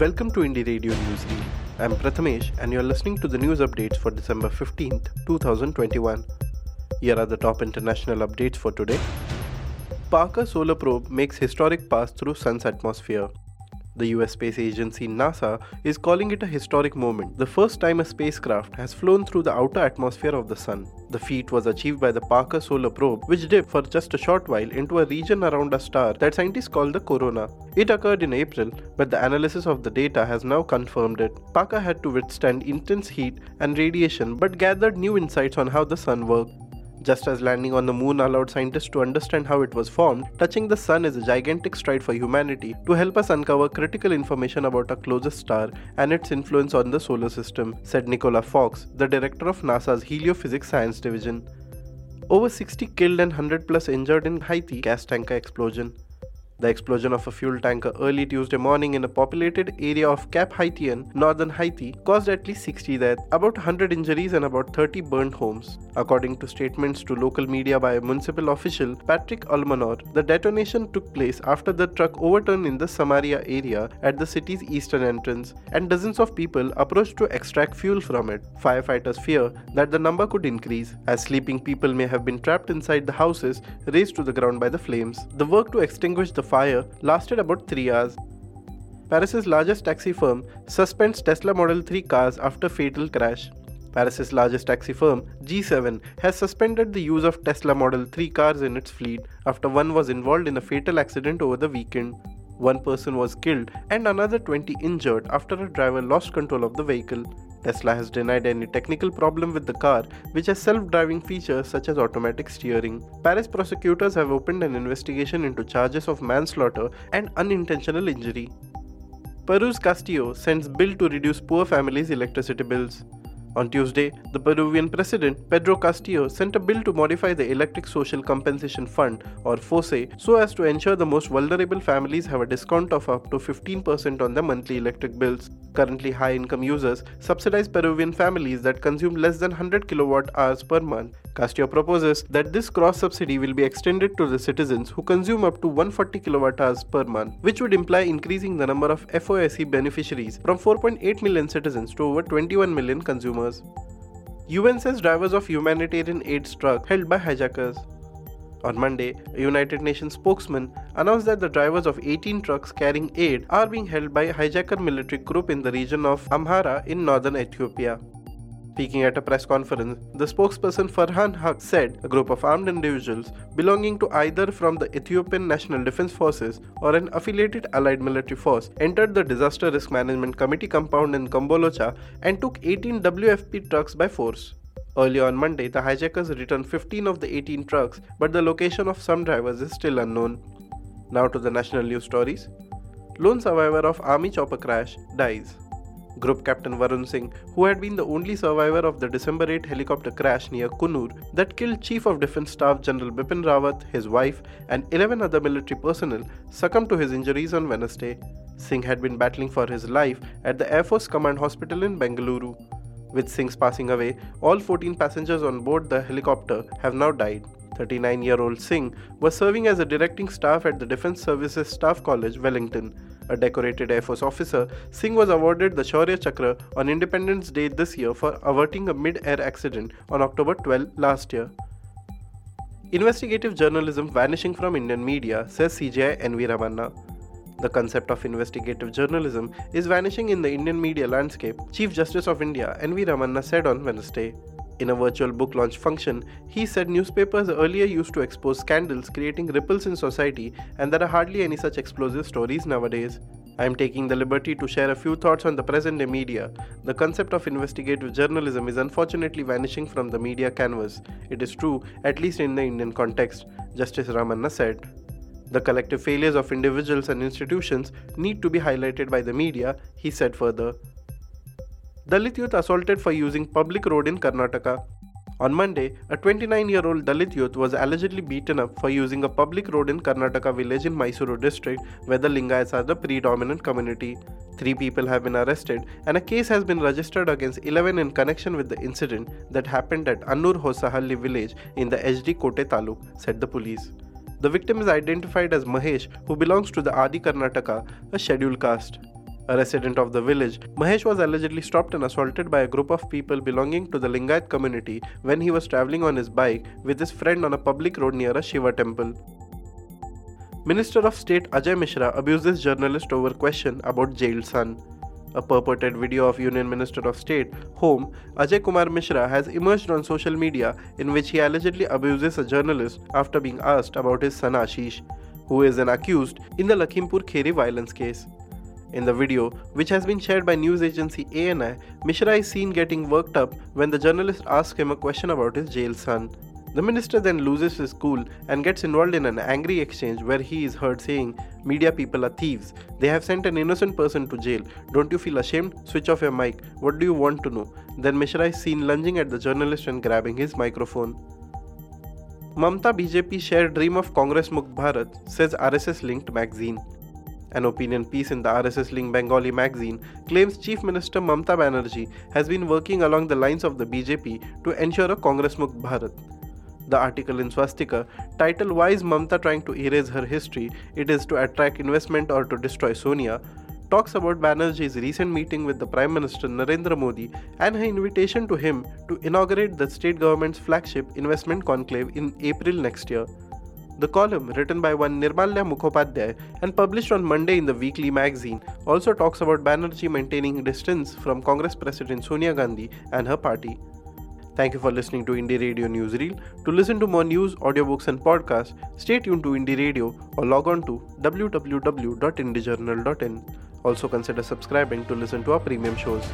Welcome to Indie Radio Newsreel. I'm Prathamesh and you're listening to the news updates for December 15th, 2021. Here are the top international updates for today. Parker Solar Probe makes historic pass through Sun's atmosphere. The US space agency NASA is calling it a historic moment, the first time a spacecraft has flown through the outer atmosphere of the Sun. The feat was achieved by the Parker Solar Probe, which dipped for just a short while into a region around a star that scientists call the corona. It occurred in April, but the analysis of the data has now confirmed it. Parker had to withstand intense heat and radiation but gathered new insights on how the Sun worked. Just as landing on the moon allowed scientists to understand how it was formed, touching the sun is a gigantic stride for humanity to help us uncover critical information about our closest star and its influence on the solar system, said Nicola Fox, the director of NASA's Heliophysics Science Division. Over 60 killed and 100 plus injured in Haiti gas tanker explosion. The explosion of a fuel tanker early Tuesday morning in a populated area of Cap Haitien, northern Haiti, caused at least 60 deaths, about 100 injuries, and about 30 burned homes. According to statements to local media by a municipal official, Patrick Almonor, the detonation took place after the truck overturned in the Samaria area at the city's eastern entrance, and dozens of people approached to extract fuel from it. Firefighters fear that the number could increase, as sleeping people may have been trapped inside the houses razed to the ground by the flames. The work to extinguish the fire lasted about 3 hours. Paris's largest taxi firm suspends Tesla Model 3 cars after fatal crash. Paris's largest taxi firm, G7, has suspended the use of Tesla Model 3 cars in its fleet after one was involved in a fatal accident over the weekend. One person was killed and another 20 injured after a driver lost control of the vehicle. Tesla has denied any technical problem with the car, which has self driving features such as automatic steering. Paris prosecutors have opened an investigation into charges of manslaughter and unintentional injury. Peru's Castillo sends bill to reduce poor families' electricity bills. On Tuesday, the Peruvian president, Pedro Castillo, sent a bill to modify the Electric Social Compensation Fund, or FOSE, so as to ensure the most vulnerable families have a discount of up to 15% on their monthly electric bills. Currently, high income users subsidize Peruvian families that consume less than 100 kilowatt hours per month. Castillo proposes that this cross subsidy will be extended to the citizens who consume up to 140 kilowatt hours per month, which would imply increasing the number of FOSE beneficiaries from 4.8 million citizens to over 21 million consumers. UN says drivers of humanitarian aid truck held by hijackers. On Monday, a United Nations spokesman announced that the drivers of 18 trucks carrying aid are being held by a hijacker military group in the region of Amhara in northern Ethiopia. Speaking at a press conference, the spokesperson Farhan Haq said a group of armed individuals belonging to either from the Ethiopian National Defense Forces or an affiliated allied military force entered the Disaster Risk Management Committee compound in Kombolocha and took 18 WFP trucks by force. Early on Monday, the hijackers returned 15 of the 18 trucks, but the location of some drivers is still unknown. Now to the national news stories. Lone survivor of army chopper crash dies. Group Captain Varun Singh, who had been the only survivor of the December 8 helicopter crash near Coonoor that killed Chief of Defence Staff General Bipin Rawat, his wife, and 11 other military personnel, succumbed to his injuries on Wednesday. Singh had been battling for his life at the Air Force Command Hospital in Bengaluru. With Singh's passing away, all 14 passengers on board the helicopter have now died. 39 year old Singh was serving as a directing staff at the Defence Services Staff College, Wellington a decorated Air Force officer, Singh was awarded the Shaurya Chakra on Independence Day this year for averting a mid air accident on October 12 last year. Investigative journalism vanishing from Indian media, says CJI NV Ramana. The concept of investigative journalism is vanishing in the Indian media landscape, Chief Justice of India NV Ramana said on Wednesday. In a virtual book launch function, he said newspapers earlier used to expose scandals creating ripples in society and there are hardly any such explosive stories nowadays. I am taking the liberty to share a few thoughts on the present day media. The concept of investigative journalism is unfortunately vanishing from the media canvas. It is true, at least in the Indian context, Justice Ramana said. The collective failures of individuals and institutions need to be highlighted by the media, he said further. Dalit youth assaulted for using public road in Karnataka. On Monday, a 29 year old Dalit youth was allegedly beaten up for using a public road in Karnataka village in Mysuru district where the Lingayats are the predominant community. Three people have been arrested and a case has been registered against 11 in connection with the incident that happened at Annur Hosahalli village in the HD Kote Taluk, said the police. The victim is identified as Mahesh, who belongs to the Adi Karnataka, a scheduled caste. A resident of the village, Mahesh was allegedly stopped and assaulted by a group of people belonging to the Lingayat community when he was traveling on his bike with his friend on a public road near a Shiva temple. Minister of State Ajay Mishra abuses journalist over question about jailed son. A purported video of Union Minister of State, Home, Ajay Kumar Mishra has emerged on social media in which he allegedly abuses a journalist after being asked about his son Ashish, who is an accused in the Lakhimpur Kheri violence case. In the video, which has been shared by news agency ANI, Mishra is seen getting worked up when the journalist asks him a question about his jail son. The minister then loses his cool and gets involved in an angry exchange where he is heard saying, Media people are thieves. They have sent an innocent person to jail. Don't you feel ashamed? Switch off your mic. What do you want to know? Then Mishra is seen lunging at the journalist and grabbing his microphone. Mamta BJP shared dream of Congress Mukt Bharat, says RSS linked magazine. An opinion piece in the RSS linked Bengali magazine claims Chief Minister Mamta Banerjee has been working along the lines of the BJP to ensure a Congress Mukt Bharat. The article in Swastika, titled Why is Mamta trying to erase her history? It is to attract investment or to destroy Sonia, talks about Banerjee's recent meeting with the Prime Minister Narendra Modi and her invitation to him to inaugurate the state government's flagship investment conclave in April next year. The column, written by one Nirmalya Mukhopadhyay and published on Monday in the Weekly magazine, also talks about Banerjee maintaining distance from Congress President Sonia Gandhi and her party. Thank you for listening to Indie Radio Newsreel. To listen to more news, audiobooks, and podcasts, stay tuned to Indie Radio or log on to www.indiejournal.in. Also, consider subscribing to listen to our premium shows.